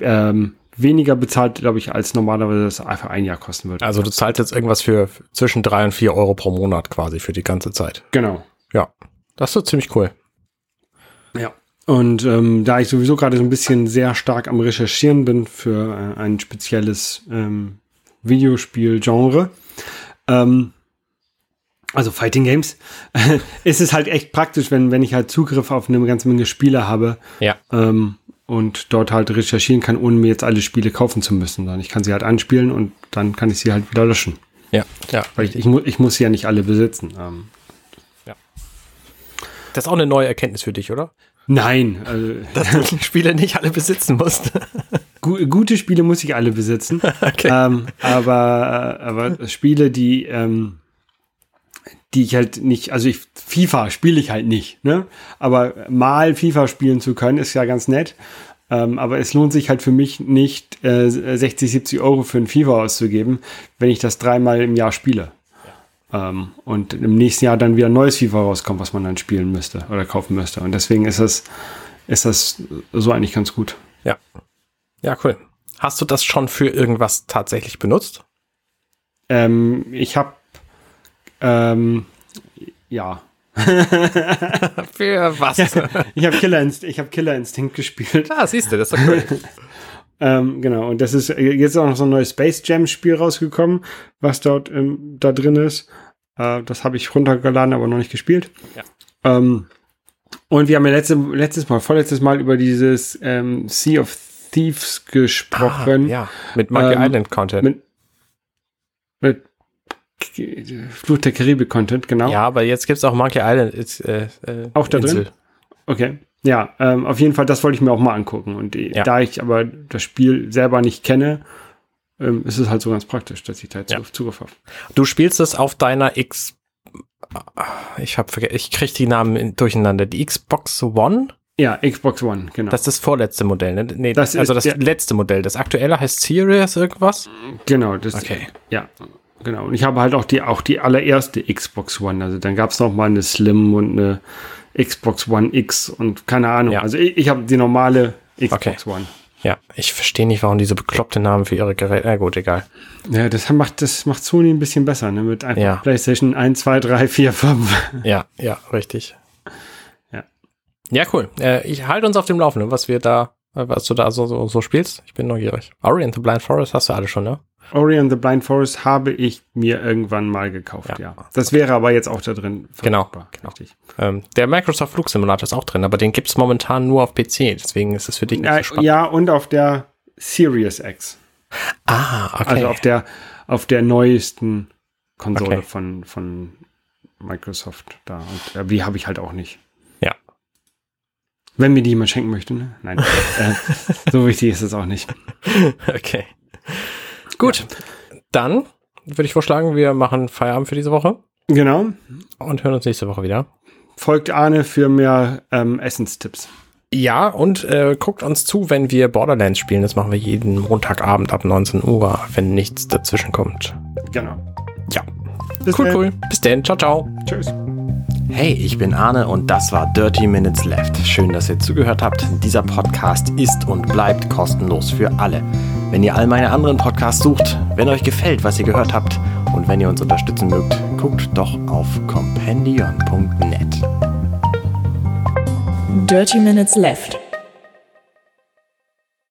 ähm, weniger bezahlt, glaube ich, als normalerweise das einfach ein Jahr kosten würde. Also du zahlst jetzt irgendwas für zwischen drei und vier Euro pro Monat quasi für die ganze Zeit. Genau. Ja, das ist ziemlich cool. Ja. Und ähm, da ich sowieso gerade so ein bisschen sehr stark am Recherchieren bin für äh, ein spezielles ähm, Videospiel-Genre, ähm, also Fighting Games, ist es halt echt praktisch, wenn, wenn ich halt Zugriff auf eine ganze Menge Spiele habe. Ja. Ähm, und dort halt recherchieren kann, ohne mir jetzt alle Spiele kaufen zu müssen. Dann ich kann sie halt anspielen und dann kann ich sie halt wieder löschen. Ja, ja. Weil ich, ich, mu ich muss sie ja nicht alle besitzen. Ähm, Das ist auch eine neue Erkenntnis für dich, oder? Nein, also Dass du die Spiele nicht alle besitzen musst. gu gute Spiele muss ich alle besitzen. Okay. ähm, aber, aber Spiele, die, ähm, die ich halt nicht, also ich, FIFA spiele ich halt nicht, ne? Aber mal FIFA spielen zu können, ist ja ganz nett. Ähm, aber es lohnt sich halt für mich nicht, äh, 60, 70 Euro für ein FIFA auszugeben, wenn ich das dreimal im Jahr spiele. Ähm, und im nächsten Jahr dann wieder ein neues FIFA rauskommt, was man dann spielen müsste oder kaufen müsste. Und deswegen ist das, ist das so eigentlich ganz gut. Ja. Ja, cool. Hast du das schon für irgendwas tatsächlich benutzt? Ähm, ich habe ähm, ja, Für was? ich habe Killer, Inst ich hab Killer Instinct gespielt. ah, siehst du, das ist doch cool. Ähm, genau, und das ist jetzt auch noch so ein neues Space Jam Spiel rausgekommen, was dort ähm, da drin ist. Äh, das habe ich runtergeladen, aber noch nicht gespielt. Ja. Ähm, und wir haben ja letzte, letztes Mal, vorletztes Mal über dieses ähm, Sea of Thieves gesprochen. Ah, ja, mit Monkey Ähm, Island Content. Mit, mit Fluch der Karibik Content, genau. Ja, aber jetzt gibt's auch Monkey Island. Ist, äh, äh, Auch da Insel. drin? Okay. Ja, ähm, auf jeden Fall, das wollte ich mir auch mal angucken. Und Ja. da ich aber das Spiel selber nicht kenne, ähm, ist es halt so ganz praktisch, dass ich da jetzt Ja. Zugriff- habe. Du spielst es auf deiner X. Ich hab vergessen, ich krieg die Namen in- durcheinander. Die Xbox One? Ja, Xbox One, genau. Das ist das vorletzte Modell, ne? Nee, Das also ist das der- letzte Modell. Das aktuelle heißt Serious irgendwas? genau, das Okay. Ja, genau. Und ich habe halt auch die, auch die allererste Xbox One. Also dann gab es noch mal eine Slim und eine Xbox One X und keine Ahnung. Ja. Also ich, ich habe die normale Xbox One. Ja, ich verstehe nicht, warum diese bekloppte Namen für ihre Geräte. Na gut, egal. Ja, das macht, das macht Sony ein bisschen besser, ne? Mit einfach Ja. PlayStation 1, 2, 3, 4, 5. Ja, ja, richtig. Ja. Ja, cool. Äh, ich halte uns auf dem Laufenden, was wir da, äh, was du da so, so, so spielst. Ich bin neugierig. Ori and the Blind Forest hast du alle schon, ne? Ori and the Blind Forest habe ich mir irgendwann mal gekauft, Ja. ja. Das wäre aber jetzt auch da drin. Genau, genau. Ähm, der Microsoft Flugsimulator ist auch drin, aber den gibt's momentan nur auf PC. Deswegen ist es für dich nicht Ja, so spannend. ja, und auf der Series X. Ah, okay. Also auf der, auf der neuesten Konsole Okay. von, von Microsoft da. Und äh, die habe ich halt auch nicht. Ja. Wenn mir die jemand schenken möchte, ne? Nein. äh, so wichtig ist es auch nicht. okay. Gut. Dann würde ich vorschlagen, wir machen Feierabend für diese Woche Genau. und hören uns nächste Woche wieder. Folgt Arne für mehr ähm, Essenstipps. Ja, und äh, guckt uns zu, wenn wir Borderlands spielen. Das machen wir jeden Montagabend ab 19 Uhr, wenn nichts dazwischen kommt. Genau. Ja. Bis cool, dann. cool. Bis dann. Ciao, ciao. Tschüss. Hey, ich bin Arne und das war Dirty Minutes Left. Schön, dass ihr zugehört habt. Dieser Podcast ist und bleibt kostenlos für alle. Wenn ihr all meine anderen Podcasts sucht, wenn euch gefällt, was ihr gehört habt und wenn ihr uns unterstützen mögt, guckt doch auf compendion.net. Dirty Minutes Left.